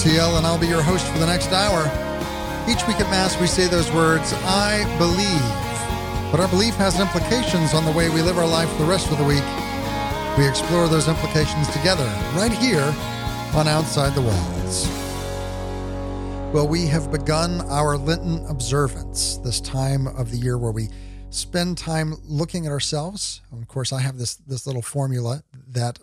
I'm TL, and I'll be your host for the next hour. Each week at Mass, we say those words, I believe. But our belief has implications on the way we live our life the rest of the week. We explore those implications together, right here on Outside the Walls. Well, we have begun our Lenten observance, this time of the year where we spend time looking at ourselves. Of course, I have this this little formula that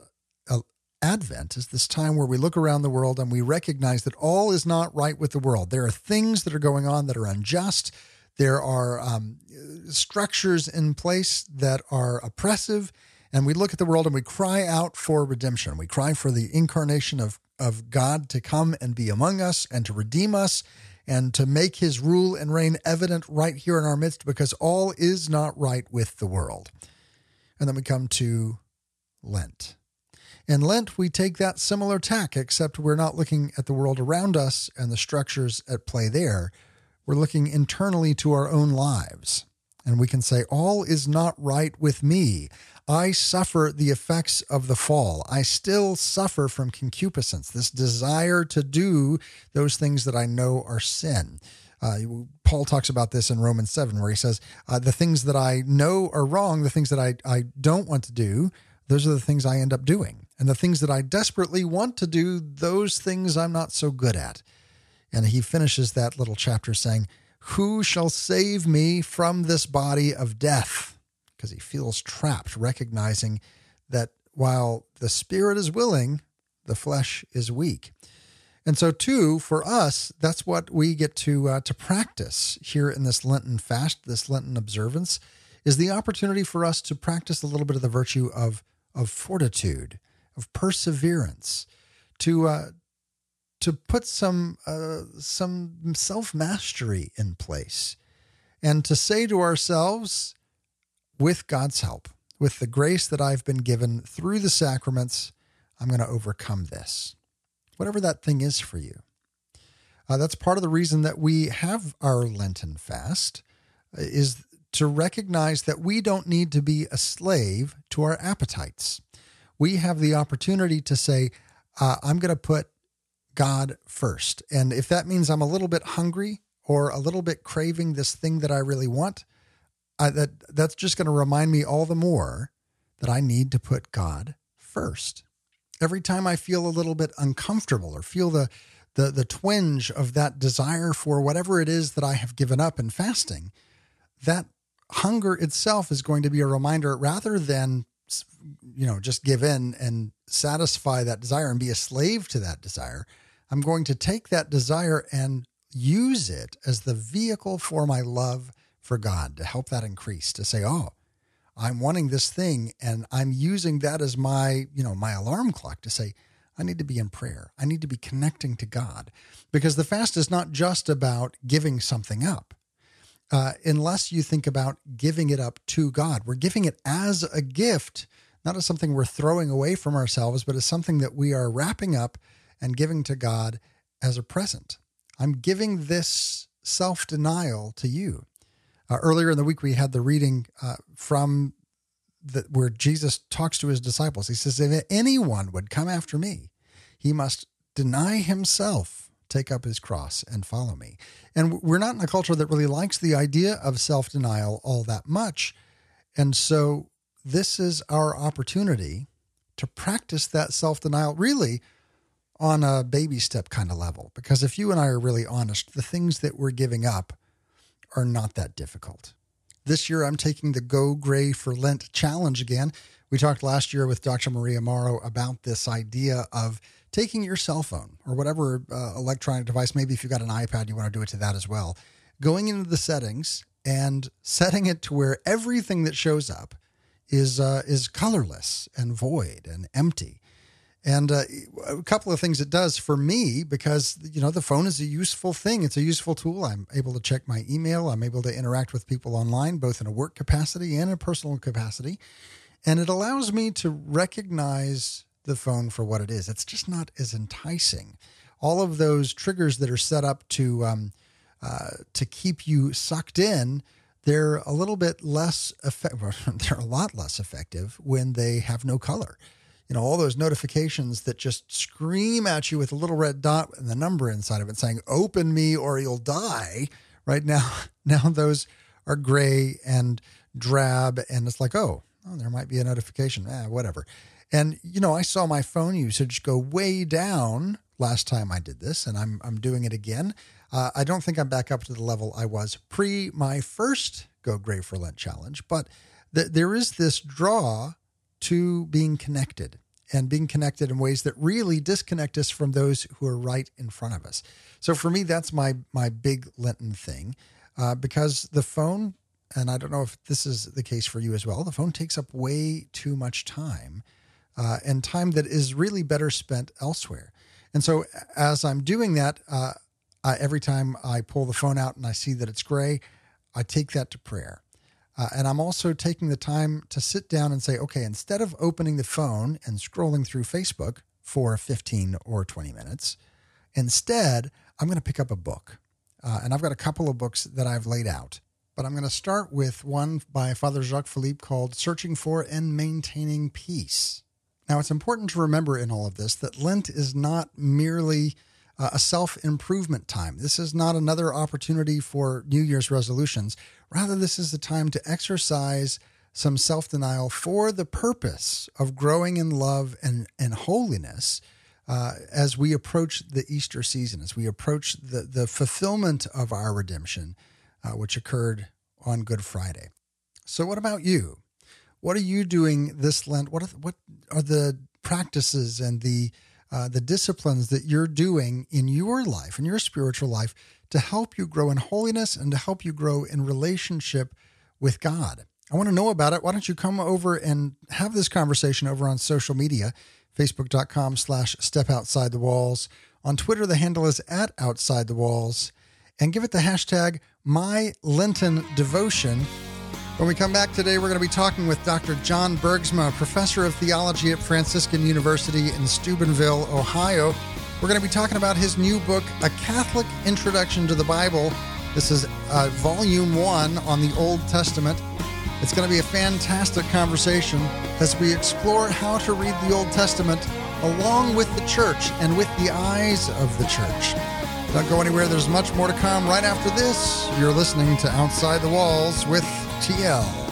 Advent is this time where we look around the world and we recognize that all is not right with the world. There are things that are going on that are unjust. There are um, structures in place that are oppressive. And we look at the world and we cry out for redemption. We cry for the incarnation of, of God to come and be among us and to redeem us and to make his rule and reign evident right here in our midst because all is not right with the world. And then we come to Lent. In Lent, we take that similar tack, except we're not looking at the world around us and the structures at play there. We're looking internally to our own lives. And we can say, All is not right with me. I suffer the effects of the fall. I still suffer from concupiscence, this desire to do those things that I know are sin. Uh, Paul talks about this in Romans 7, where he says, uh, The things that I know are wrong, the things that I, I don't want to do, those are the things I end up doing. And the things that I desperately want to do, those things I'm not so good at. And he finishes that little chapter saying, Who shall save me from this body of death? Because he feels trapped, recognizing that while the spirit is willing, the flesh is weak. And so, too, for us, that's what we get to uh, to practice here in this Lenten fast, this Lenten observance, is the opportunity for us to practice a little bit of the virtue of of fortitude, of perseverance, to uh, to put some uh, some self mastery in place, and to say to ourselves, with God's help, with the grace that I've been given through the sacraments, I'm going to overcome this, whatever that thing is for you. Uh, that's part of the reason that we have our Lenten fast, uh, is to recognize that we don't need to be a slave to our appetites we have the opportunity to say, uh, I'm going to put God first. And if that means I'm a little bit hungry or a little bit craving this thing that I really want, I, that that's just going to remind me all the more that I need to put God first. Every time I feel a little bit uncomfortable or feel the the the twinge of that desire for whatever it is that I have given up in fasting, that hunger itself is going to be a reminder rather than you know, just give in and satisfy that desire and be a slave to that desire. I'm going to take that desire and use it as the vehicle for my love for God to help that increase, to say, oh, I'm wanting this thing and I'm using that as my, you know, my alarm clock to say, I need to be in prayer. I need to be connecting to God because the fast is not just about giving something up. Uh, unless you think about giving it up to God, we're giving it as a gift not as something we're throwing away from ourselves, but as something that we are wrapping up and giving to God as a present. I'm giving this self denial to you. Uh, earlier in the week, we had the reading uh, from the, where Jesus talks to his disciples. He says, If anyone would come after me, he must deny himself, take up his cross, and follow me. And we're not in a culture that really likes the idea of self denial all that much. And so this is our opportunity to practice that self denial really on a baby step kind of level. Because if you and I are really honest, the things that we're giving up are not that difficult. This year, I'm taking the Go Gray for Lent challenge again. We talked last year with Dr. Maria Morrow about this idea of taking your cell phone or whatever uh, electronic device, maybe if you've got an iPad, you want to do it to that as well, going into the settings and setting it to where everything that shows up is uh, is colorless and void and empty. And uh, a couple of things it does for me because you know the phone is a useful thing. It's a useful tool. I'm able to check my email. I'm able to interact with people online, both in a work capacity and a personal capacity. And it allows me to recognize the phone for what it is. It's just not as enticing. All of those triggers that are set up to um, uh, to keep you sucked in they're a little bit less effective. They're a lot less effective when they have no color. you know, all those notifications that just scream at you with a little red dot and the number inside of it saying, open me or you'll die. Right now, now those are gray and drab. And it's like, oh, oh there might be a notification. Eh, whatever. And, you know, I saw my phone usage go way down last time I did this, and I'm, I'm doing it again. Uh, I don't think I'm back up to the level I was pre my first Go Gray for Lent challenge, but th- there is this draw to being connected and being connected in ways that really disconnect us from those who are right in front of us. So for me, that's my my big Lenten thing, uh, because the phone, and I don't know if this is the case for you as well. The phone takes up way too much time, uh, and time that is really better spent elsewhere. And so as I'm doing that, uh, every time I pull the phone out and I see that it's gray, I take that to prayer. Uh, and I'm also taking the time to sit down and say, okay, instead of opening the phone and scrolling through Facebook for 15 or 20 minutes, instead, I'm going to pick up a book. Uh, and I've got a couple of books that I've laid out. But I'm going to start with one by Father Jacques Philippe called Searching for and Maintaining Peace. Now, it's important to remember in all of this that Lent is not merely uh, a self improvement time. This is not another opportunity for New Year's resolutions. Rather, this is the time to exercise some self denial for the purpose of growing in love and, and holiness uh, as we approach the Easter season, as we approach the, the fulfillment of our redemption, uh, which occurred on Good Friday. So, what about you? What are you doing this Lent? What are, what are the practices and the uh, the disciplines that you're doing in your life, in your spiritual life, to help you grow in holiness and to help you grow in relationship with God. I want to know about it. Why don't you come over and have this conversation over on social media, facebook.com slash step outside the walls. On Twitter, the handle is at outside the walls. And give it the hashtag my Lenten devotion when we come back today, we're going to be talking with Dr. John Bergsma, professor of theology at Franciscan University in Steubenville, Ohio. We're going to be talking about his new book, A Catholic Introduction to the Bible. This is uh, volume one on the Old Testament. It's going to be a fantastic conversation as we explore how to read the Old Testament along with the church and with the eyes of the church. Don't go anywhere, there's much more to come right after this. You're listening to Outside the Walls with TL.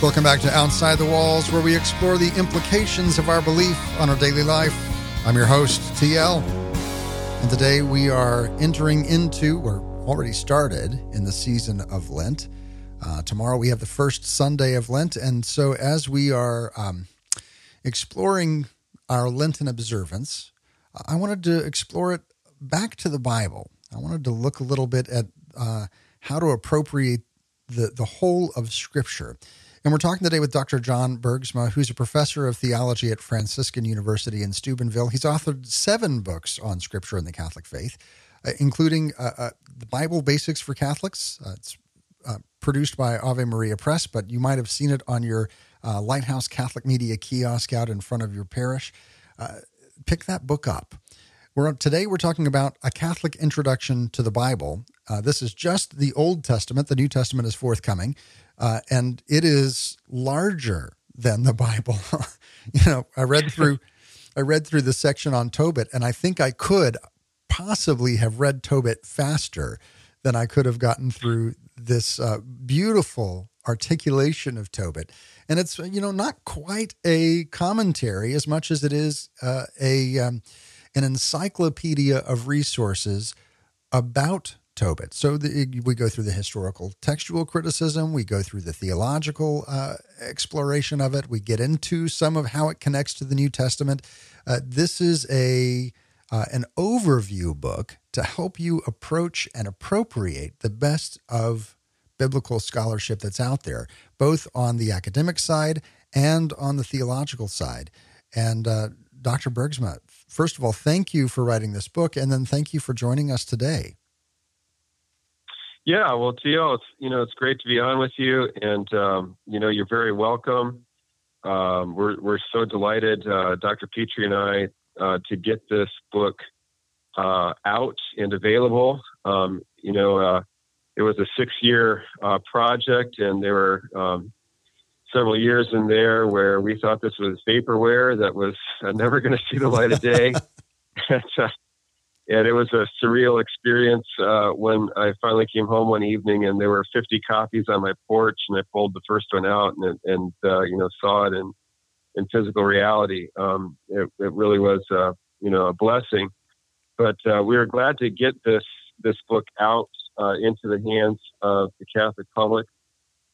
Welcome back to Outside the Walls, where we explore the implications of our belief on our daily life. I'm your host, TL. And today we are entering into, or already started in the season of Lent. Uh, tomorrow we have the first Sunday of Lent. And so as we are um, exploring our Lenten observance, I wanted to explore it back to the Bible. I wanted to look a little bit at uh, how to appropriate the, the whole of Scripture. And we're talking today with Dr. John Bergsma, who's a professor of theology at Franciscan University in Steubenville. He's authored seven books on Scripture and the Catholic faith, uh, including uh, uh, the Bible Basics for Catholics. Uh, it's uh, produced by Ave Maria Press, but you might have seen it on your uh, Lighthouse Catholic Media kiosk out in front of your parish. Pick that book up. We're, today we're talking about a Catholic introduction to the Bible. Uh, this is just the Old Testament. The New Testament is forthcoming, uh, and it is larger than the Bible. you know, I read through, I read through the section on Tobit, and I think I could possibly have read Tobit faster than I could have gotten through this uh, beautiful articulation of Tobit. And it's, you know, not quite a commentary as much as it is uh, a um, an encyclopedia of resources about Tobit. So the, we go through the historical textual criticism, we go through the theological uh, exploration of it, we get into some of how it connects to the New Testament. Uh, this is a uh, an overview book to help you approach and appropriate the best of biblical scholarship that's out there, both on the academic side and on the theological side. And uh, Dr. Bergsma, first of all, thank you for writing this book, and then thank you for joining us today. Yeah, well, TL, it's you know it's great to be on with you, and um, you know you're very welcome. Um, we're we're so delighted, uh, Dr. Pitre and I, uh, to get this book uh, out and available. Um, you know, uh, it was a six-year uh, project, and there were um, several years in there where we thought this was vaporware that was uh, never going to see the light of day. and it was a surreal experience uh, when I finally came home one evening and there were 50 copies on my porch, and I pulled the first one out and, and uh, you know saw it in in physical reality. Um, it, it, really was uh, you know a blessing, but uh, we were glad to get this this book out uh, into the hands of the Catholic public.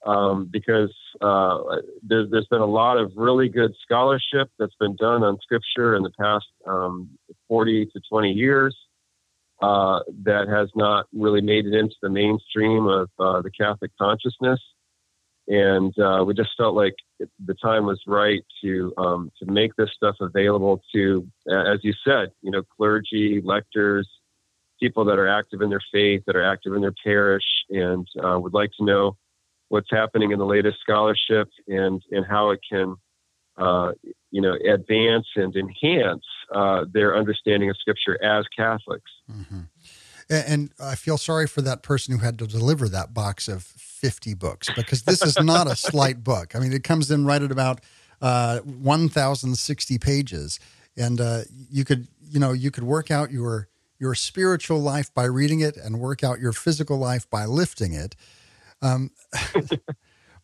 Um, because uh, there's, there's been a lot of really good scholarship that's been done on Scripture in the past um, 40 to 20 years uh, that has not really made it into the mainstream of uh, the Catholic consciousness. And uh, we just felt like the time was right to um, to make this stuff available to, as you said, you know, clergy, lectors, people that are active in their faith, that are active in their parish, and uh, would like to know what's happening in the latest scholarship and and how it can uh, you know, advance and enhance uh, their understanding of Scripture as Catholics. Mm-hmm. And, and I feel sorry for that person who had to deliver that box of 50 books because this is not a slight book. I mean, it comes in right at about uh, 1,060 pages, and uh, you could, you know, you could work out your your spiritual life by reading it and work out your physical life by lifting it. Um,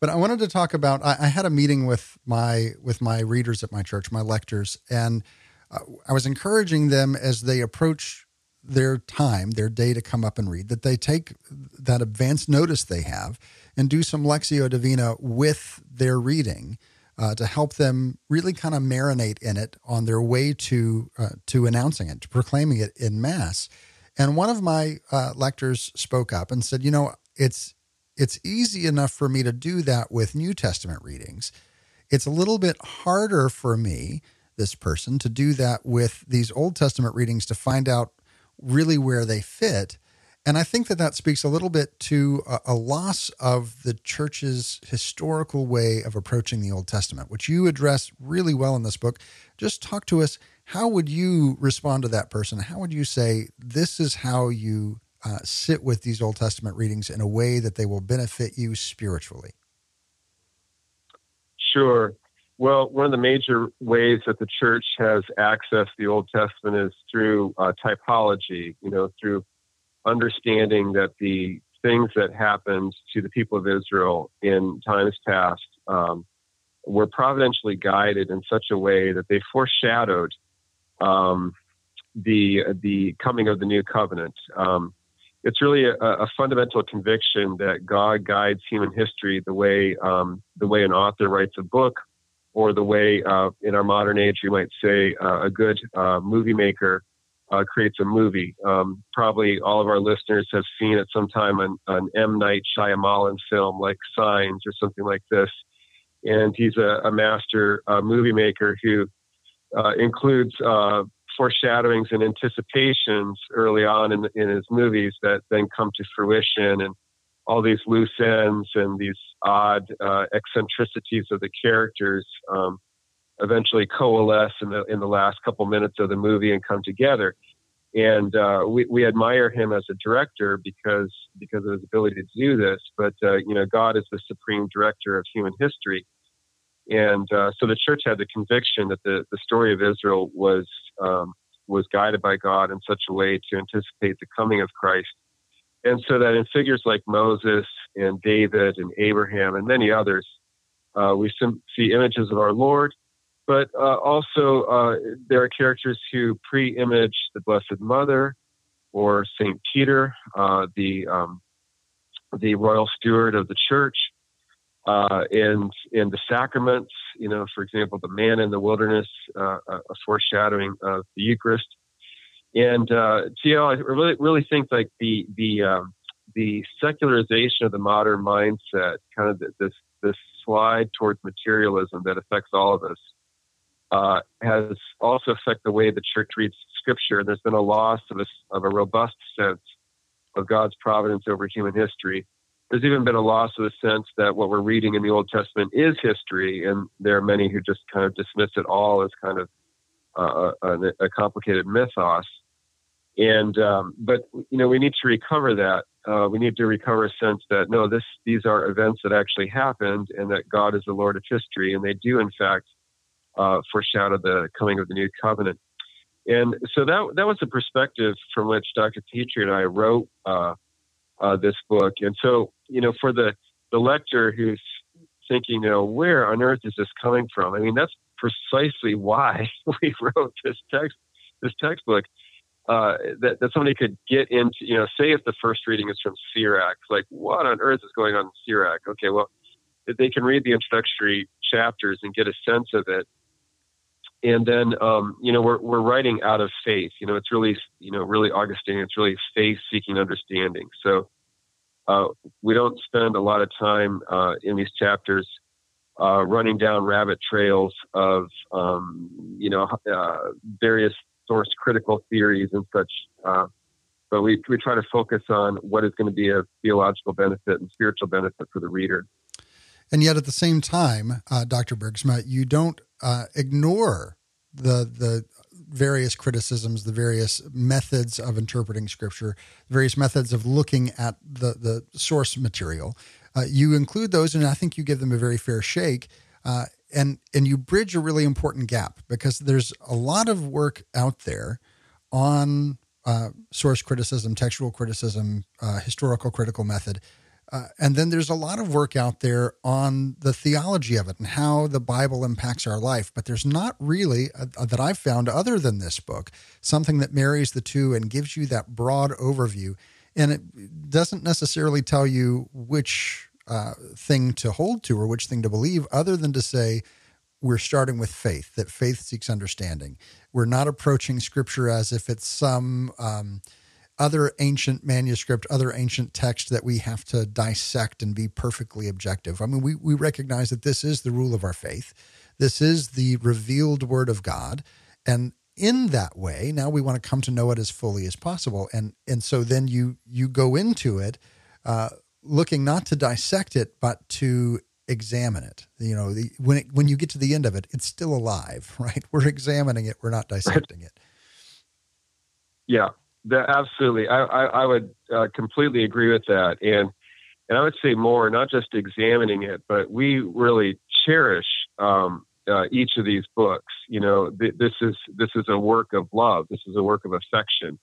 But I wanted to talk about. I, I, had a meeting with my with my readers at my church, my lectors, and uh, I was encouraging them as they approach their time, their day to come up and read, that they take that advanced notice they have and do some Lectio Divina with their reading uh, to help them really kind of marinate in it on their way to uh, to announcing it, to proclaiming it in Mass. And one of my uh, lectors spoke up and said, "You know, it's it's easy enough for me to do that with New Testament readings. It's a little bit harder for me, this person, to do that with these Old Testament readings to find out really where they fit. And I think that that speaks a little bit to a, loss of the church's historical way of approaching the Old Testament, which you address really well in this book. Just talk to us. How would you respond to that person? How would you say this is how you uh, sit with these Old Testament readings in a way that they will benefit you spiritually? Sure. Well, one of the major ways that the church has accessed the Old Testament is through uh, typology, you know, through understanding that the things that happened to the people of Israel in times past um, were providentially guided in such a way that they foreshadowed um, the the coming of the new covenant. Um, it's really a, a, fundamental conviction that God guides human history the way um, the way an author writes a book, or the way uh, in our modern age we might say uh, a good uh, movie maker uh, creates a movie. Um, probably all of our listeners have seen at some time an, an M Night Shyamalan film like Signs or something like this, and he's a, a master uh, movie maker who uh, includes foreshadowings and anticipations early on in, in his movies that then come to fruition and all these loose ends and these odd uh, eccentricities of the characters um, eventually coalesce in the in the last couple minutes of the movie and come together. And uh, we, we admire him as a director because because of his ability to do this. But uh, you know, God is the supreme director of human history, and uh, so the church had the conviction that the, the story of Israel was um, was guided by God in such a way to anticipate the coming of Christ. And so that in figures like Moses and David and Abraham and many others, uh, we see images of our Lord, but uh, also uh, there are characters who pre image the Blessed Mother or St. Peter, uh, the, um, the royal steward of the church uh, and in the sacraments, you know, for example, the man in the wilderness, uh, a foreshadowing of the Eucharist. And uh, I really really think like the the um, the secularization of the modern mindset, kind of this this slide towards materialism that affects all of us, uh, has also affected the way the church reads Scripture. There's been a loss of a, of a robust sense of God's providence over human history there's even been a loss of the sense that what we're reading in the Old Testament is history, and there are many who just kind of dismiss it all as kind of uh, a, a, complicated mythos. And um, but you know we need to recover that. Uh, we need to recover a sense that no, this these are events that actually happened, and that God is the Lord of history, and they do in fact uh, foreshadow the coming of the new covenant. And so that that was the perspective from which Dr. Pitre and I wrote uh, this book. And so, you know, for the, the lecturer who's thinking, you know, where on earth is this coming from? I mean, that's precisely why we wrote this text, this textbook. Uh, that, that somebody could get into, you know, say if the first reading is from Sirach, like what on earth is going on in Sirach? Okay, well, they can read the introductory chapters and get a sense of it. And then, um, you know, we're, we're writing out of faith. You know, it's really, you know, really Augustine. It's really faith seeking understanding. So uh, we don't spend a lot of time uh, in these chapters uh, running down rabbit trails of um, you know uh, various source critical theories and such. Uh, but we we try to focus on what is going to be a theological benefit and spiritual benefit for the reader. And yet, at the same time, uh, Dr. Bergsma, you don't ignore the the various criticisms, the various methods of interpreting scripture, various methods of looking at the, the source material. Uh, you include those, and I think you give them a very fair shake. Uh, and and you bridge a really important gap because there's a lot of work out there on uh, source criticism, textual criticism, uh, historical critical method uh, and then there's a lot of work out there on the theology of it and how the Bible impacts our life. But there's not really, uh, that I've found, other than this book, something that marries the two and gives you that broad overview. And it doesn't necessarily tell you which uh, thing to hold to or which thing to believe, other than to say, we're starting with faith, that faith seeks understanding. We're not approaching scripture as if it's some. Um, other ancient manuscript, other ancient text that we have to dissect and be perfectly objective. I mean, we, we recognize that this is the rule of our faith. This is the revealed word of God. And in that way, now we want to come to know it as fully as possible. And and so then you you go into it uh, looking not to dissect it, but to examine it. You know, the, when it, when you get to the end of it, it's still alive, right? We're examining it. We're not dissecting it. Yeah, that, absolutely. I, I, I would uh, completely agree with that. And, and I would say more, not just examining it, but we really cherish um, uh, each of these books. You know, th- this is this is a work of love. This is a work of affection.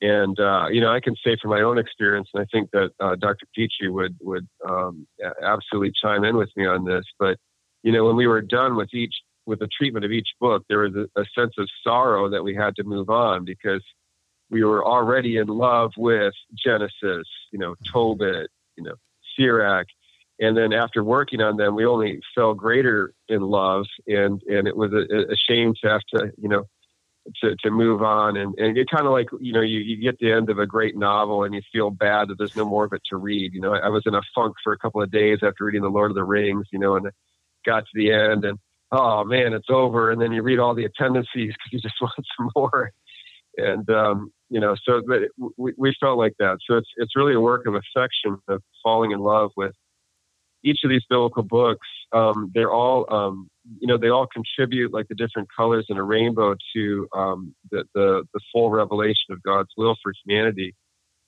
And uh, you know, I can say from my own experience, and I think that uh, Dr. Pitre would would um, absolutely chime in with me on this. But you know, when we were done with each with the treatment of each book, there was a, a sense of sorrow that we had to move on because we were already in love with Genesis, you know, Tobit, you know, Sirach. And then after working on them, we only fell greater in love, and and it was a, a shame to have to, you know, to, to move on. And, and it kind of like, you know, you, you get the end of a great novel and you feel bad that there's no more of it to read. You know, I, I was in a funk for a couple of days after reading The Lord of the Rings, you know, and got to the end and, oh man, it's over. And then you read all the attendances because you just want some more. And, um, you know, so we, we felt like that. So it's it's really a work of affection, of falling in love with each of these biblical books. Um, they're all, um, you know, they all contribute like the different colors in a rainbow to um, the, the the full revelation of God's will for humanity.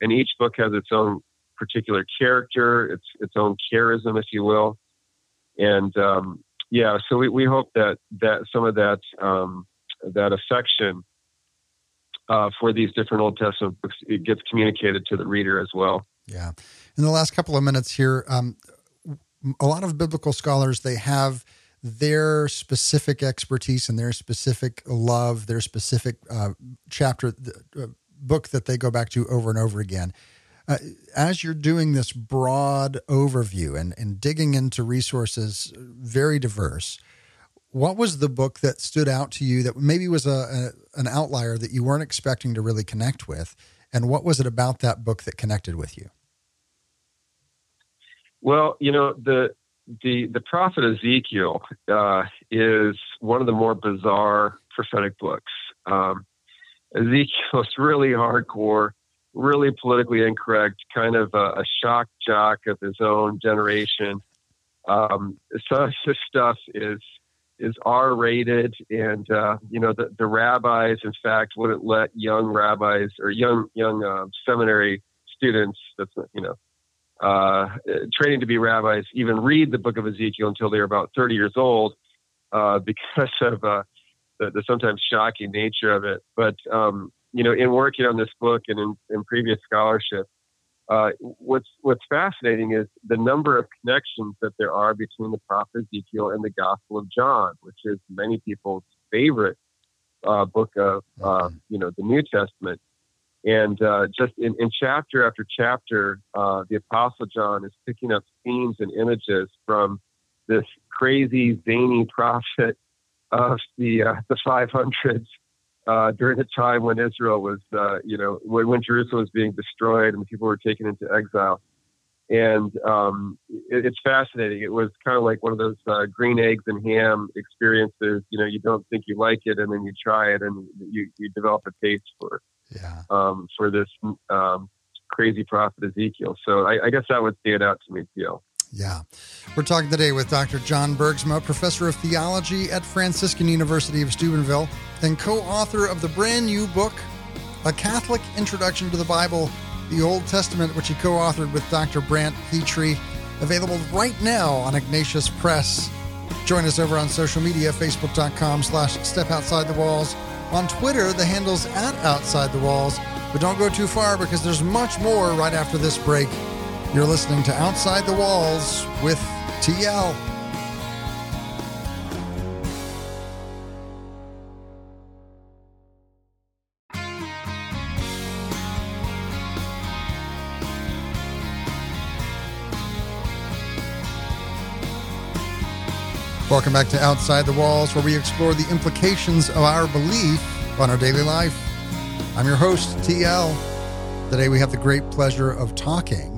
And each book has its own particular character, its its own charism, if you will. And um, yeah, so we, we hope that that some of that um, that affection uh, for these different Old Testament books, it gets communicated to the reader as well. Yeah. In the last couple of minutes here, um, a lot of biblical scholars they have their specific expertise and their specific love, their specific uh, chapter, uh, book that they go back to over and over again. Uh, as you're doing this broad overview and, and digging into resources very diverse, what was the book that stood out to you that maybe was a, a, an outlier that you weren't expecting to really connect with? And what was it about that book that connected with you? Well you know the the the prophet ezekiel uh, is one of the more bizarre prophetic books. Um, ezekiel is really hardcore really politically incorrect, kind of a, a shock jock of his own generation. Um, some of this stuff is is R rated, and uh, you know the, the rabbis, in fact, wouldn't let young rabbis or young young uh, seminary students that's you know uh, training to be rabbis even read the book of Ezekiel until they're about 30 years old uh, because of uh, the, the, sometimes shocking nature of it. But um, you know, in working on this book and in, in previous scholarship, uh, what's what's fascinating is the number of connections that there are between the prophet Ezekiel and the Gospel of John, which is many people's favorite uh, book of uh, you know the New Testament. And uh, just in, in, chapter after chapter, uh, the Apostle John is picking up themes and images from this crazy, zany prophet of the uh, the 500s uh, during a time when Israel was, uh, you know, when, when, Jerusalem was being destroyed and people were taken into exile. And um, it, it's fascinating. It was kind of like one of those uh, green eggs and ham experiences. You know, you don't think you like it, and then you try it, and you, you develop a taste for yeah. um, for this um, crazy prophet Ezekiel. So I, I, guess that would stand out to me, TL. Yeah. We're talking today with Dr. John Bergsma, professor of theology at Franciscan University of Steubenville and co author of the brand new book, A Catholic Introduction to the Bible, the Old Testament, which he co authored with Dr. Brant Pitre, available right now on Ignatius Press. Join us over on social media, facebook.com slash step outside the walls. On Twitter, the handle's at outside the walls. But don't go too far because there's much more right after this break. You're listening to Outside the Walls with TL. Welcome back to Outside the Walls, where we explore the implications of our belief on our daily life. I'm your host, TL. Today we have the great pleasure of talking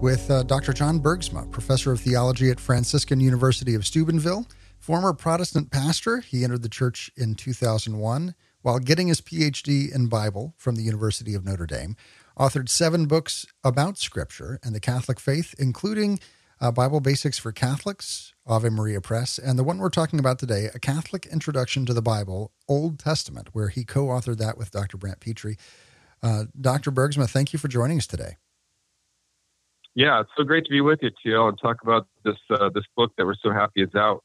with uh, Dr. John Bergsma, professor of theology at Franciscan University of Steubenville, former Protestant pastor. He entered the church in 2001 while getting his PhD in Bible from the University of Notre Dame. Authored seven books about Scripture and the Catholic faith, including uh, Bible Basics for Catholics, Ave Maria Press, and the one we're talking about today, A Catholic Introduction to the Bible, Old Testament, where he co authored that with Dr. Brant Pitre. Uh, Dr. Bergsma, thank you for joining us today. Yeah, it's so great to be with you, TL, and talk about this uh, this book that we're so happy is out.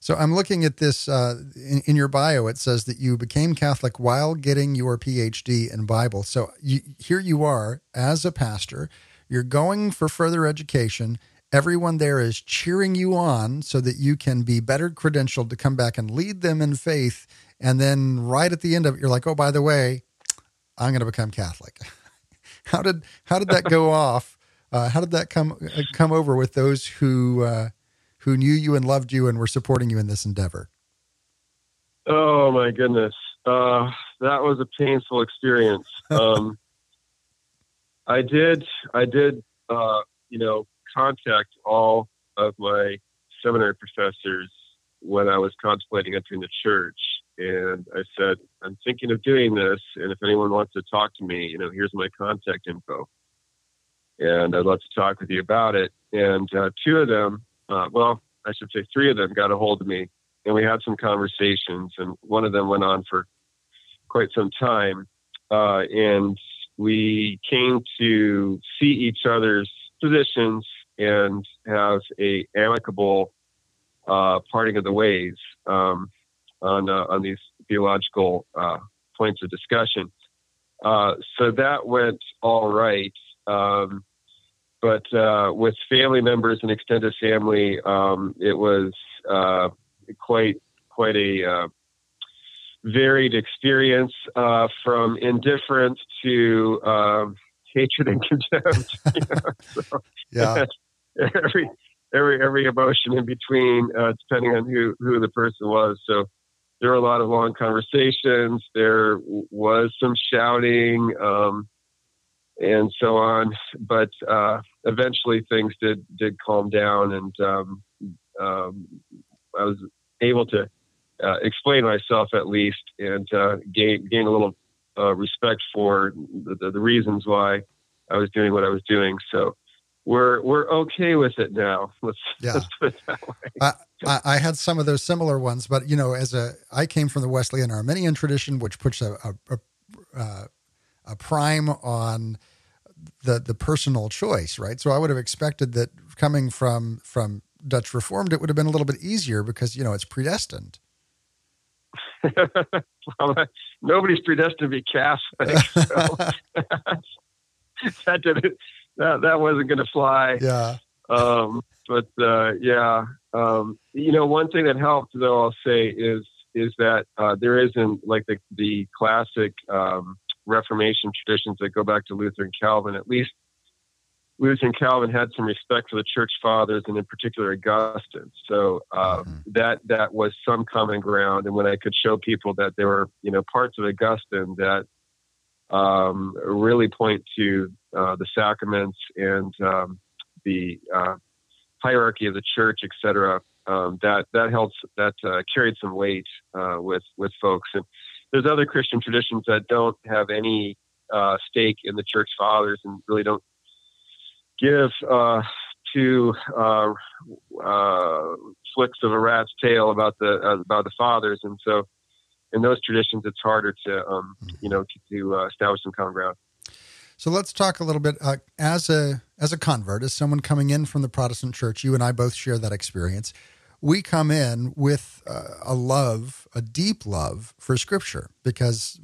So I'm looking at this uh, in, in, your bio. It says that you became Catholic while getting your PhD in Bible. So you, here you are as a pastor. You're going for further education. Everyone there is cheering you on so that you can be better credentialed to come back and lead them in faith. And then right at the end of it, you're like, oh, by the way, I'm going to become Catholic. how did how did that go off? Uh, how did that come uh, come over with those who uh, who knew you and loved you and were supporting you in this endeavor? Oh my goodness, uh, that was a painful experience. Um, I did, I did, uh, you know, contact all of my seminary professors when I was contemplating entering the church, and I said, "I'm thinking of doing this, and if anyone wants to talk to me, you know, here's my contact info." And I'd love to talk with you about it. And uh, two of them, uh, well, I should say three of them got a hold of me, and we had some conversations, and one of them went on for quite some time, uh, and we came to see each other's positions and have a amicable uh, parting of the ways um, on uh, on these theological uh, points of discussion. so that went all right. Um, but uh, with family members and extended family, um, it was uh, quite quite a uh, varied experience uh, from indifference to um, hatred and contempt. you know? so, yeah, every every every emotion in between, uh, depending on who who the person was. So there were a lot of long conversations. There was some shouting. Um, and so on. But uh, eventually, things did did calm down, and um, um, I was able to uh, explain myself at least, and uh, gain gain a little uh, respect for the, the, the, reasons why I was doing what I was doing. So we're we're okay with it now. Let's, yeah. let's put it that way. I, I, I, had some of those similar ones, but you know, as a I came from the Wesleyan Arminian tradition, which puts a a, a, uh, a prime on the the personal choice, right? So I would have expected that coming from from Dutch Reformed, it would have been a little bit easier because you know it's predestined. well, nobody's predestined to be Catholic. So that didn't that that wasn't going to fly. Yeah. Um, but uh, yeah, um, you know, one thing that helped though I'll say is is that uh, there isn't like the the classic um, Reformation traditions that go back to Luther and Calvin. At least Luther and Calvin had some respect for the church fathers, and in particular Augustine. So uh, mm-hmm. that that was some common ground. And when I could show people that there were you know parts of Augustine that um, really point to uh, the sacraments and um, the uh, hierarchy of the church, etc. Um, that that helps that uh, carried some weight uh, with with folks. And there's other Christian traditions that don't have any uh, stake in the church fathers and really don't give uh, to flicks of a rat's tail about the about the fathers, and so in those traditions, it's harder two, um, you know, to, to uh, establish some common ground. So let's talk a little bit uh, as a as a convert, as someone coming in from the Protestant church. You and I both share that experience. We come in with uh, a love, a deep love for Scripture, because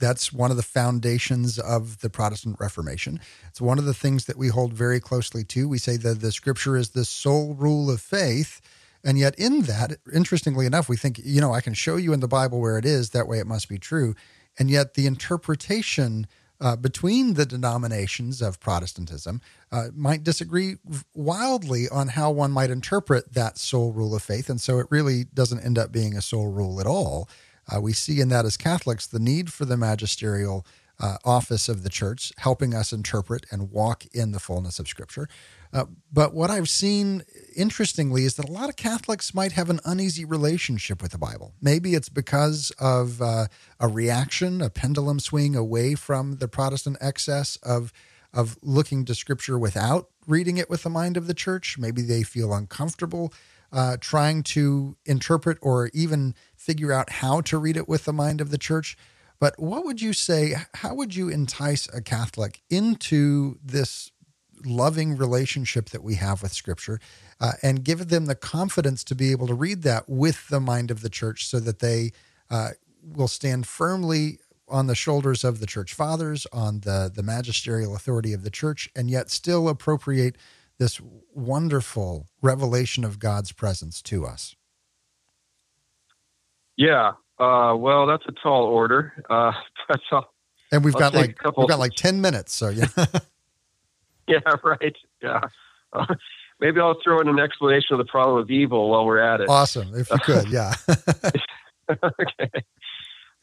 that's one of the foundations of the Protestant Reformation. It's one of the things that we hold very closely to. We say that the Scripture is the sole rule of faith, and yet, in that, interestingly enough, we think, you know, I can show you in the Bible where it is, that way it must be true. And yet, the interpretation uh, between the denominations of Protestantism uh, might disagree wildly on how one might interpret that sole rule of faith. And so, it really doesn't end up being a sole rule at all. Uh, we see in that as Catholics the need for the magisterial uh, office of the church, helping us interpret and walk in the fullness of Scripture. Uh, but what I've seen, interestingly, is that a lot of Catholics might have an uneasy relationship with the Bible. Maybe it's because of uh, a reaction, a pendulum swing away from the Protestant excess of of looking to Scripture without reading it with the mind of the church. Maybe they feel uncomfortable uh, trying to interpret or even figure out how to read it with the mind of the church. But what would you say? How would you entice a Catholic into this loving relationship that we have with Scripture uh, and give them the confidence to be able to read that with the mind of the church so that they uh, will stand firmly on the shoulders of the church fathers, on the, the magisterial authority of the church, and yet still appropriate this wonderful revelation of God's presence to us. Yeah, uh, well, that's a tall order. Uh, that's all. And we've I'll got like we've got like ten minutes, so yeah. yeah, right. Yeah. Uh, maybe I'll throw in an explanation of the problem of evil while we're at it. Awesome, if you could, yeah. okay.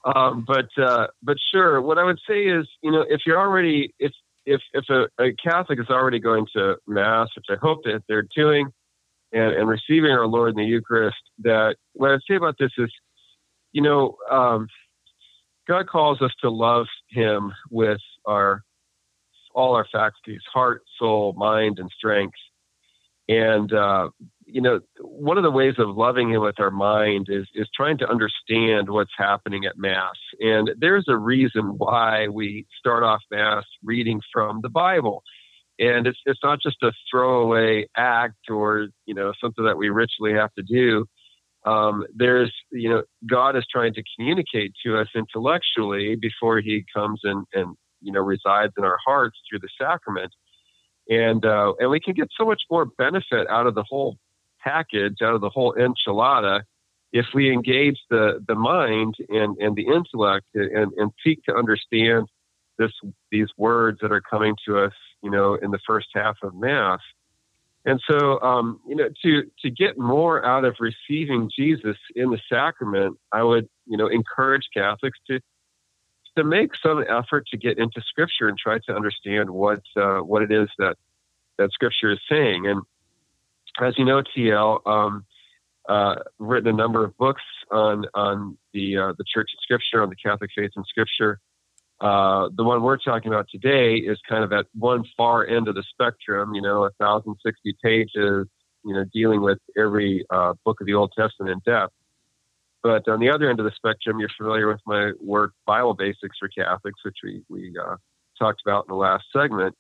Um, but uh, but sure, what I would say is, you know, if you're already if if if a, a Catholic is already going to mass, which I hope that they're doing, and, and receiving our Lord in the Eucharist, that what I'd say about this is, you know, um, God calls us to love Him with our all our faculties heart, soul, mind, and strength. And, uh, you know, one of the ways of loving Him with our mind is, is trying to understand what's happening at Mass. And there's a reason why we start off Mass reading from the Bible. And it's, it's not just a throwaway act or, you know, something that we ritually have to do. Um, there's, you know, God is trying to communicate to us intellectually before He comes and, and you know resides in our hearts through the sacrament, and uh, and we can get so much more benefit out of the whole package, out of the whole enchilada, if we engage the the mind and and the intellect and and seek to understand this these words that are coming to us, you know, in the first half of Mass. And so, um, you know, to to get more out of receiving Jesus in the sacrament, I would, you know, encourage Catholics to to make some effort to get into Scripture and try to understand what uh, what it is that that Scripture is saying. And as you know, TL um, uh, written a number of books on on the uh, the Church and Scripture, on the Catholic faith and Scripture. Uh, the one we're talking about today is kind of at one far end of the spectrum, you know, 1,060 pages, you know, dealing with every uh, book of the Old Testament in depth. But on the other end of the spectrum, you're familiar with my work, Bible Basics for Catholics, which we, we uh, talked about in the last segment.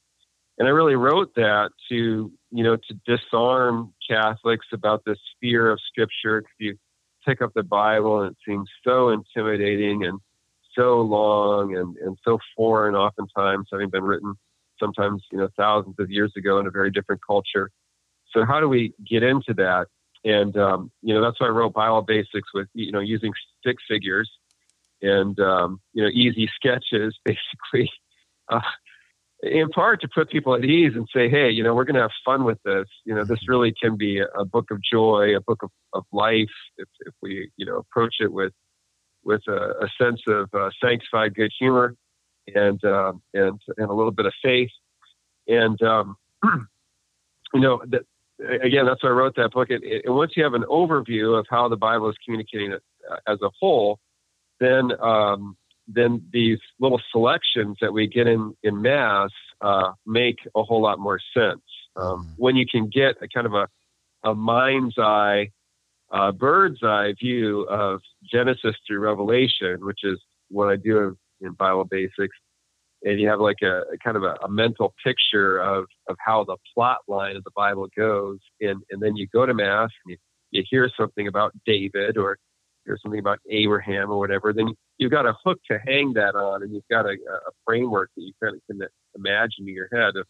And I really wrote that to, you know, to disarm Catholics about this fear of Scripture. If you pick up the Bible and it seems so intimidating and so long and, and so foreign, oftentimes, having been written sometimes, you know, thousands of years ago in a very different culture. So, how do we get into that? And, um, you know, that's why I wrote Bible Basics with, you know, using stick figures and, um, you know, easy sketches, basically. Uh, in part to put people at ease and say, hey, you know, we're going to have fun with this. You know, this mm-hmm. really can be a book of joy, a book of, of life, if, if we, you know, approach it with with a, a sense of uh, sanctified good humor and um, and and a little bit of faith. And um, you know, that, again, that's why I wrote that book. And, and once you have an overview of how the Bible is communicating it as a whole, then um, then these little selections that we get in in mass uh, make a whole lot more sense. Um, mm-hmm. when you can get a kind of a, a mind's eye, uh, bird's eye view of Genesis through Revelation, which is what I do in Bible Basics, and you have like a, a kind of a, a, mental picture of, of how the plot line of the Bible goes, and, and then you go to mass and you, you hear something about David or hear something about Abraham or whatever, then you've got a hook to hang that on, and you've got a, a framework that you kind of can imagine in your head of,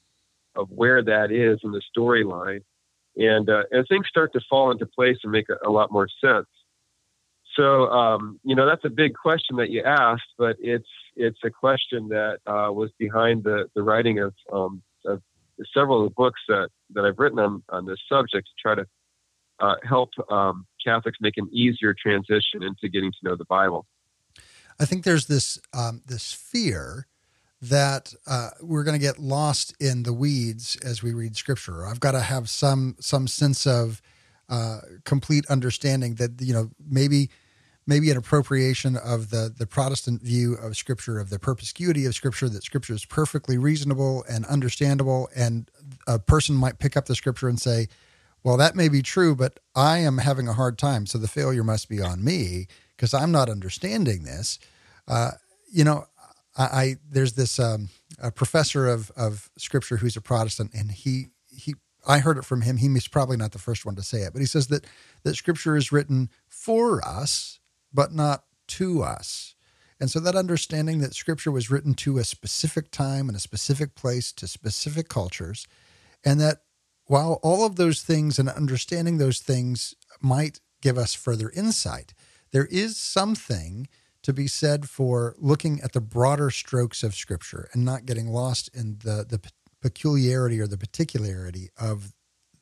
of where that is in the storyline, and uh, and things start to fall into place and make a, a lot more sense. So um, you know that's a big question that you asked, but it's it's a question that uh, was behind the the writing of, um, of several of the books that that I've written on on this subject to try to uh, help um, Catholics make an easier transition into getting to know the Bible. I think there's this um, this fear that uh, we're going to get lost in the weeds as we read Scripture. I've got to have some some sense of uh, complete understanding that you know maybe maybe an appropriation of the the Protestant view of Scripture of the perspicuity of Scripture that Scripture is perfectly reasonable and understandable, and a person might pick up the Scripture and say, well, that may be true, but I am having a hard time. So the failure must be on me because I'm not understanding this. Uh, you know, I, I there's this um, a professor of of scripture who's a Protestant, and he he I heard it from him. He's probably not the first one to say it, but he says that that scripture is written for us, but not to us. And so that understanding that scripture was written to a specific time and a specific place to specific cultures, and that while all of those things and understanding those things might give us further insight, there is something to be said for looking at the broader strokes of Scripture and not getting lost in the, the peculiarity or the particularity of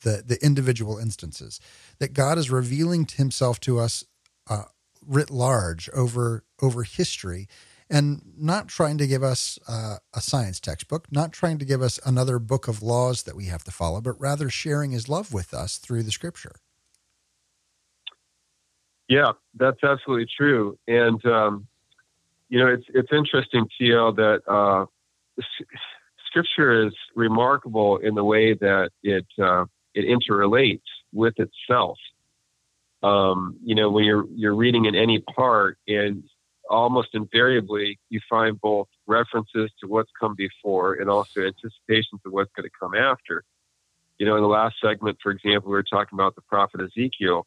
the, the individual instances. That God is revealing Himself to us uh, writ large over over history and not trying to give us uh, a science textbook, not trying to give us another book of laws that we have to follow, but rather sharing his love with us through the scripture. Yeah, that's absolutely true. And, um, you know, it's, it's interesting, T.L., that uh, scripture is remarkable in the way that it, uh, it interrelates with itself. Um, you know, when you're you're reading in any part and almost invariably you find both references to what's come before and also anticipations of what's going to come after. You know, in the last segment, for example, we were talking about the prophet Ezekiel.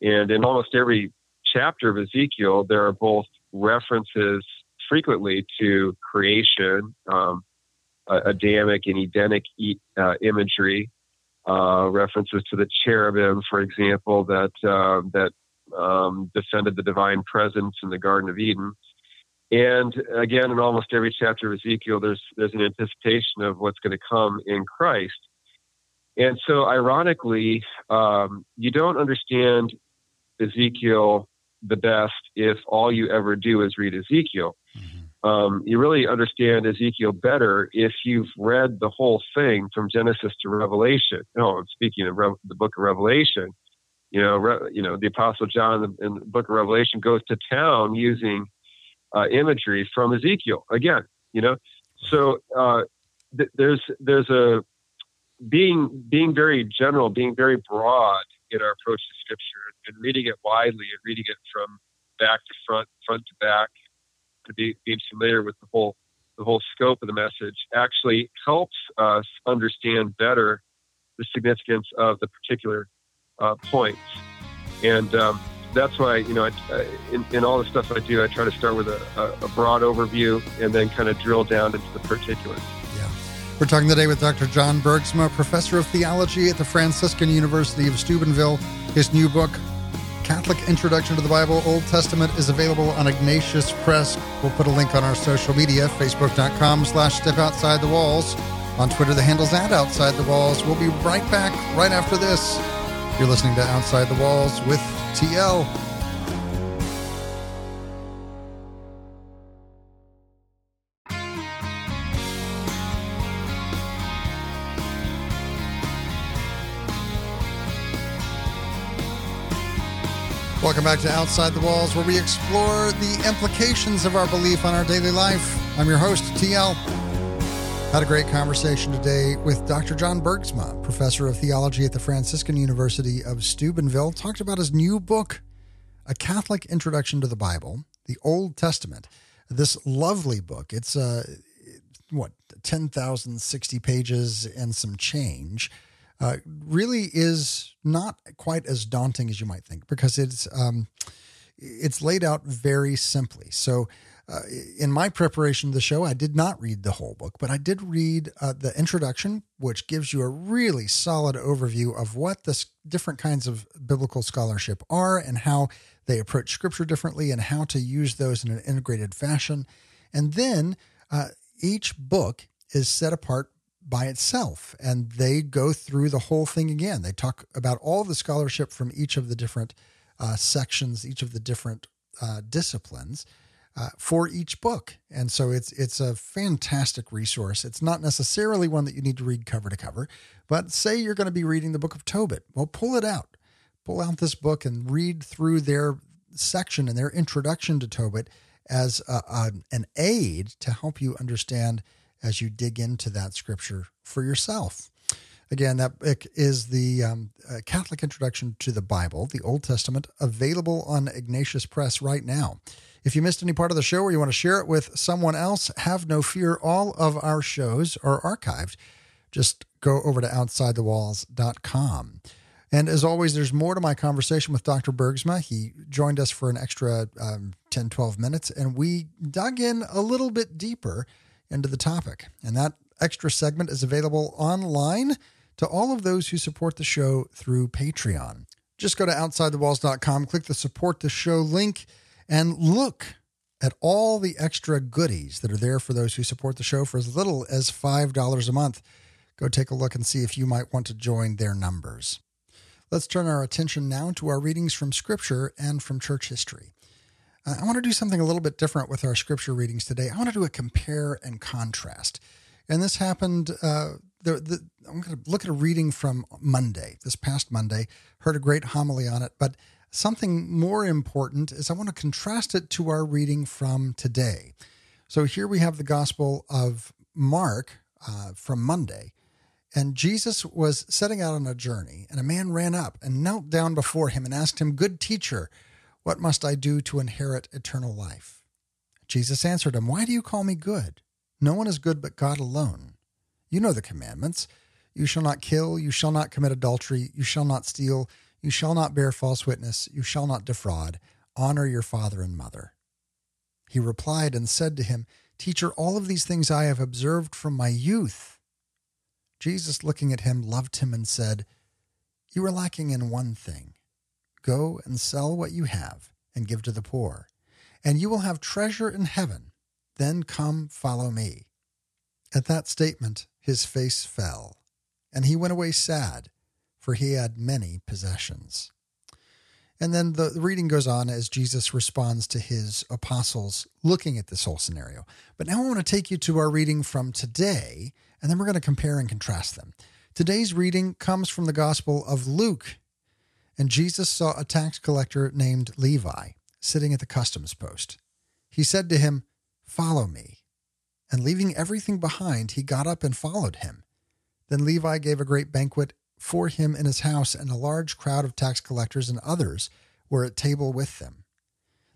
And in almost every chapter of Ezekiel, there are both references frequently to creation, um, Adamic and Edenic uh, imagery, uh, references to the cherubim, for example, that uh, that um, defended the divine presence in the Garden of Eden. And again, in almost every chapter of Ezekiel, there's there's an anticipation of what's going to come in Christ. And so, ironically, um, you don't understand Ezekiel the best if all you ever do is read Ezekiel. Um, you really understand Ezekiel better if you've read the whole thing from Genesis to Revelation. No, I'm speaking of Re- the book of Revelation you know, re, you know, the Apostle John in the, in the, Book of Revelation goes to town using uh, imagery from Ezekiel. Again, You know, so uh, th- there's there's a being being very general, being very broad in our approach to Scripture, and reading it widely and reading it from back to front, front to back, to be familiar with the whole the whole scope of the message actually helps us understand better the significance of the particular uh, points. And um, that's why, you know, I, in, in, all the stuff I do, I try to start with a, a broad overview and then kind of drill down into the particulars. Yeah. We're talking today with Dr. John Bergsma, professor of theology at the Franciscan University of Steubenville. His new book, Catholic Introduction to the Bible, Old Testament, is available on Ignatius Press. We'll put a link on our social media, facebook.com slash step outside the walls. On Twitter, the handle's at outside the walls. We'll be right back right after this. You're listening to Outside the Walls with TL. Welcome back to Outside the Walls, where we explore the implications of our belief on our daily life. I'm your host, TL. Had a great conversation today with Dr. John Bergsma, professor of theology at the Franciscan University of Steubenville. Talked about his new book, A Catholic Introduction to the Bible, the Old Testament. This lovely book. It's uh, what ten thousand sixty pages and some change. Uh, really is not quite as daunting as you might think because it's um, it's laid out very simply. So uh, in my preparation of the show, I did not read the whole book, but I did read uh, the introduction, which gives you a really solid overview of what the different kinds of biblical scholarship are and how they approach scripture differently and how to use those in an integrated fashion. And then uh, each book is set apart by itself and they go through the whole thing again. They talk about all the scholarship from each of the different uh, sections, each of the different uh, disciplines uh, for each book. And so it's it's a fantastic resource. It's not necessarily one that you need to read cover to cover, but say you're going to be reading the book of Tobit. Well, pull it out. Pull out this book and read through their section and their introduction to Tobit as a, a, an aid to help you understand as you dig into that scripture for yourself. Again, that is the um, uh, Catholic Introduction to the Bible, the Old Testament, available on Ignatius Press right now. If you missed any part of the show or you want to share it with someone else, have no fear. All of our shows are archived. Just go over to OutsideTheWalls.com. And as always, there's more to my conversation with Dr. Bergsma. He joined us for an extra um, 10, 12 minutes, and we dug in a little bit deeper into the topic. And that extra segment is available online to all of those who support the show through Patreon. Just go to OutsideTheWalls.com, click the support the show link and look at all the extra goodies that are there for those who support the show for as little as $5 a month. Go take a look and see if you might want to join their numbers. Let's turn our attention now to our readings from Scripture and from church history. Uh, I want to do something a little bit different with our Scripture readings today. I want to do a compare and contrast. And this happened. Uh, the, the, I'm going to look at a reading from Monday, this past Monday. Heard a great homily on it, but Something more important is I want to contrast it to our reading from today. So here we have the Gospel of Mark uh, from Monday. And Jesus was setting out on a journey, and a man ran up and knelt down before him and asked him, Good teacher, what must I do to inherit eternal life? Jesus answered him, Why do you call me good? No one is good but God alone. You know the commandments. You shall not kill, you shall not commit adultery, you shall not steal, you shall not bear false witness. You shall not defraud. Honor your father and mother. He replied and said to him, Teacher, all of these things I have observed from my youth. Jesus, looking at him, loved him and said, You are lacking in one thing. Go and sell what you have and give to the poor, and you will have treasure in heaven. Then come, follow me. At that statement, his face fell, and he went away sad for he had many possessions. And then the, reading goes on as Jesus responds to his apostles looking at this whole scenario. But now I want to take you to our reading from today, and then we're going to compare and contrast them. Today's reading comes from the Gospel of Luke. And Jesus saw a tax collector named Levi sitting at the customs post. He said to him, Follow me. And leaving everything behind, he got up and followed him. Then Levi gave a great banquet for him in his house, and a large crowd of tax collectors and others were at table with them.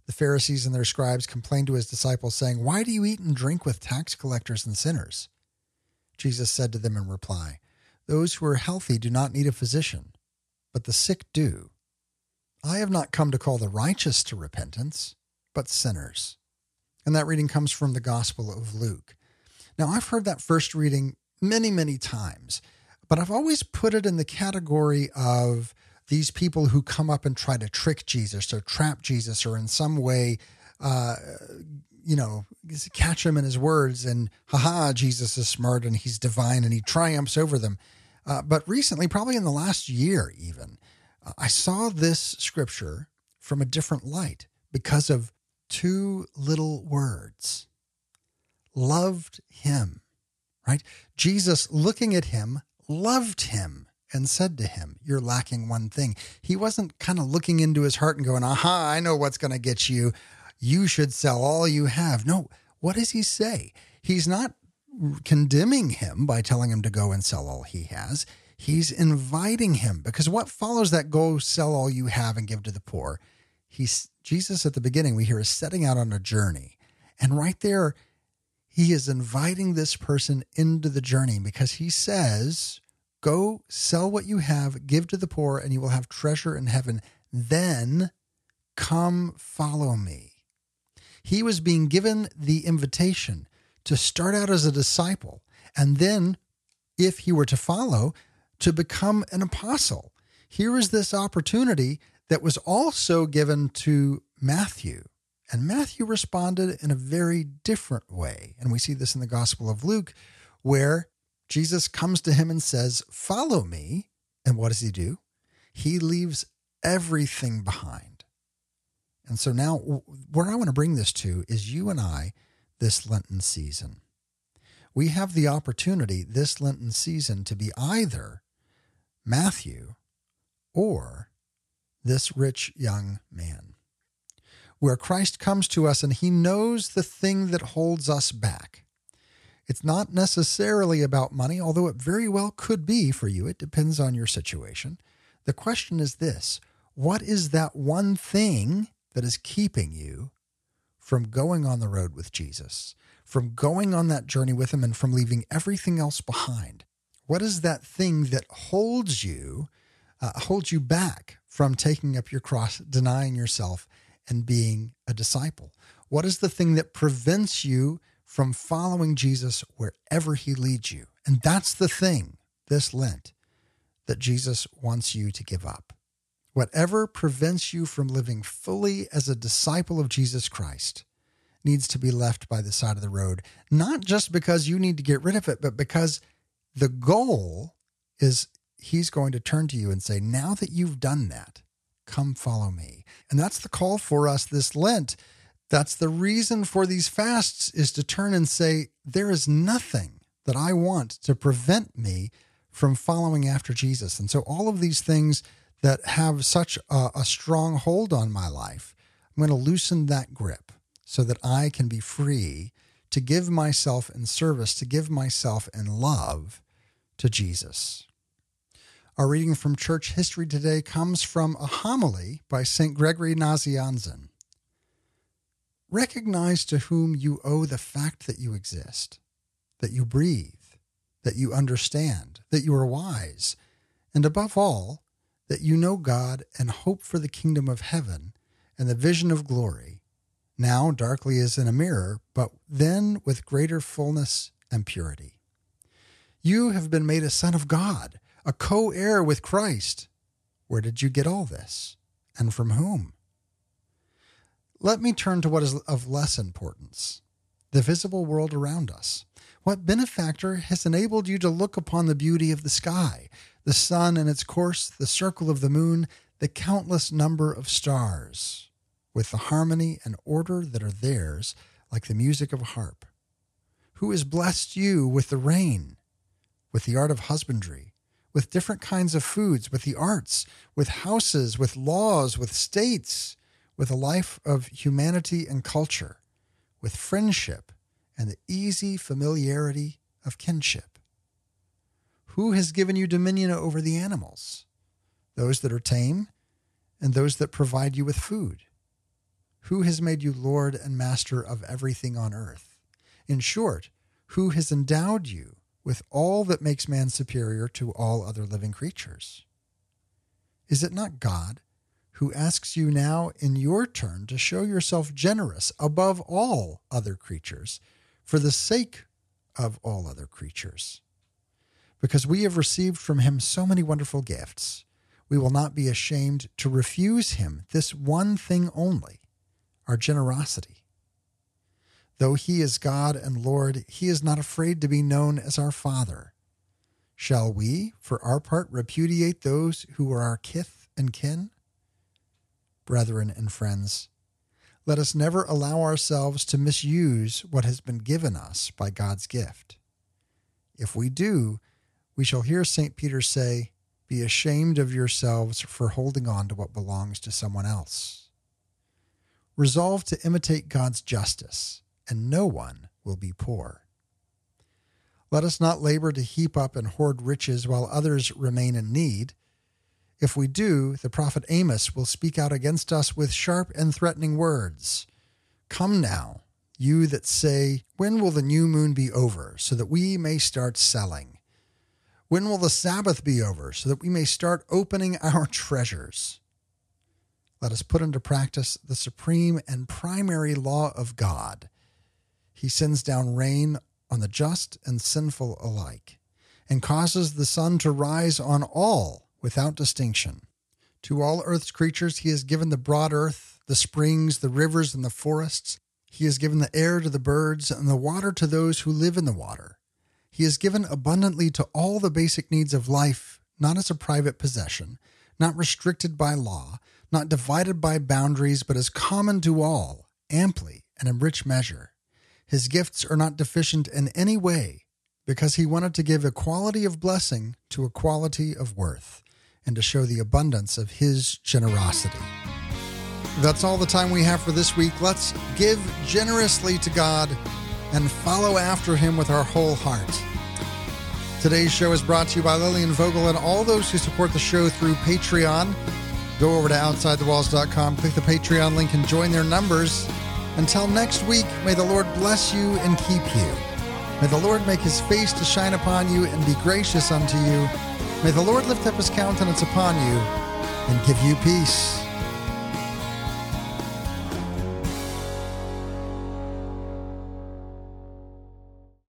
The Pharisees and their scribes complained to his disciples, saying, Why do you eat and drink with tax collectors and sinners? Jesus said to them in reply, Those who are healthy do not need a physician, but the sick do. I have not come to call the righteous to repentance, but sinners. And that reading comes from the Gospel of Luke. Now, I've heard that first reading many, many times, but I've always put it in the category of these people who come up and try to trick Jesus or trap Jesus or in some way, uh, you know, catch him in his words and, haha, Jesus is smart and he's divine and he triumphs over them. Uh, but recently, probably in the last year even, uh, I saw this scripture from a different light because of two little words loved him, right? Jesus looking at him, loved him and said to him, You're lacking one thing. He wasn't kind of looking into his heart and going, Aha, I know what's going to get you. You should sell all you have. No, what does he say? He's not condemning him by telling him to go and sell all he has. He's inviting him because what follows that go sell all you have and give to the poor? He's Jesus at the beginning, we hear is setting out on a journey. And right there, he is inviting this person into the journey because he says, Go sell what you have, give to the poor, and you will have treasure in heaven. Then come follow me. He was being given the invitation to start out as a disciple, and then, if he were to follow, to become an apostle. Here is this opportunity that was also given to Matthew. And Matthew responded in a very different way. And we see this in the Gospel of Luke, where Jesus comes to him and says, Follow me. And what does he do? He leaves everything behind. And so now, where I want to bring this to is you and I this Lenten season. We have the opportunity this Lenten season to be either Matthew or this rich young man, where Christ comes to us and he knows the thing that holds us back. It's not necessarily about money, although it very well could be for you. It depends on your situation. The question is this What is that one thing that is keeping you from going on the road with Jesus, from going on that journey with Him, and from leaving everything else behind? What is that thing that holds you, uh, holds you back from taking up your cross, denying yourself, and being a disciple? What is the thing that prevents you from following Jesus wherever he leads you. And that's the thing this Lent that Jesus wants you to give up. Whatever prevents you from living fully as a disciple of Jesus Christ needs to be left by the side of the road, not just because you need to get rid of it, but because the goal is he's going to turn to you and say, Now that you've done that, come follow me. And that's the call for us this Lent that's the reason for these fasts is to turn and say, there is nothing that I want to prevent me from following after Jesus. And so all of these things that have such a, a strong hold on my life, I'm going to loosen that grip so that I can be free to give myself in service, to give myself in love to Jesus. Our reading from church history today comes from a homily by St. Gregory Nazianzen. Recognize to whom you owe the fact that you exist, that you breathe, that you understand, that you are wise, and above all, that you know God and hope for the kingdom of heaven and the vision of glory, now darkly as in a mirror, but then with greater fullness and purity. You have been made a son of God, a co heir with Christ. Where did you get all this? And from whom? Let me turn to what is of less importance the visible world around us. What benefactor has enabled you to look upon the beauty of the sky, the sun and its course, the circle of the moon, the countless number of stars, with the harmony and order that are theirs, like the music of a harp? Who has blessed you with the rain, with the art of husbandry, with different kinds of foods, with the arts, with houses, with laws, with states? with a life of humanity and culture, with friendship and the easy familiarity of kinship? Who has given you dominion over the animals? Those that are tame and those that provide you with food? Who has made you Lord and Master of everything on earth? In short, who has endowed you with all that makes man superior to all other living creatures? Is it not God who asks you now in your turn to show yourself generous above all other creatures for the sake of all other creatures? Because we have received from him so many wonderful gifts, we will not be ashamed to refuse him this one thing only our generosity. Though he is God and Lord, he is not afraid to be known as our Father. Shall we, for our part, repudiate those who are our kith and kin? Brethren and friends, let us never allow ourselves to misuse what has been given us by God's gift. If we do, we shall hear St. Peter say, Be ashamed of yourselves for holding on to what belongs to someone else. Resolve to imitate God's justice, and no one will be poor. Let us not labor to heap up and hoard riches while others remain in need. If we do, the prophet Amos will speak out against us with sharp and threatening words. Come now, you that say, When will the new moon be over, so that we may start selling? When will the Sabbath be over, so that we may start opening our treasures? Let us put into practice the supreme and primary law of God. He sends down rain on the just and sinful alike, and causes the sun to rise on all without distinction. To all earth's creatures, he has given the broad earth, the springs, the rivers, and the forests. He has given the air to the birds, and the water to those who live in the water. He has given abundantly to all the basic needs of life, not as a private possession, not restricted by law, not divided by boundaries, but as common to all, amply and in rich measure. His gifts are not deficient in any way, because he wanted to give equality of blessing to equality of worth, and to show the abundance of his generosity. That's all the time we have for this week. Let's give generously to God and follow after him with our whole heart. Today's show is brought to you by Lillian Vogel and all those who support the show through Patreon. Go over to OutsideTheWalls.com, click the Patreon link, and join their numbers. Until next week, may the Lord bless you and keep you. May the Lord make his face to shine upon you and be gracious unto you. May the Lord lift up his countenance upon you and give you peace.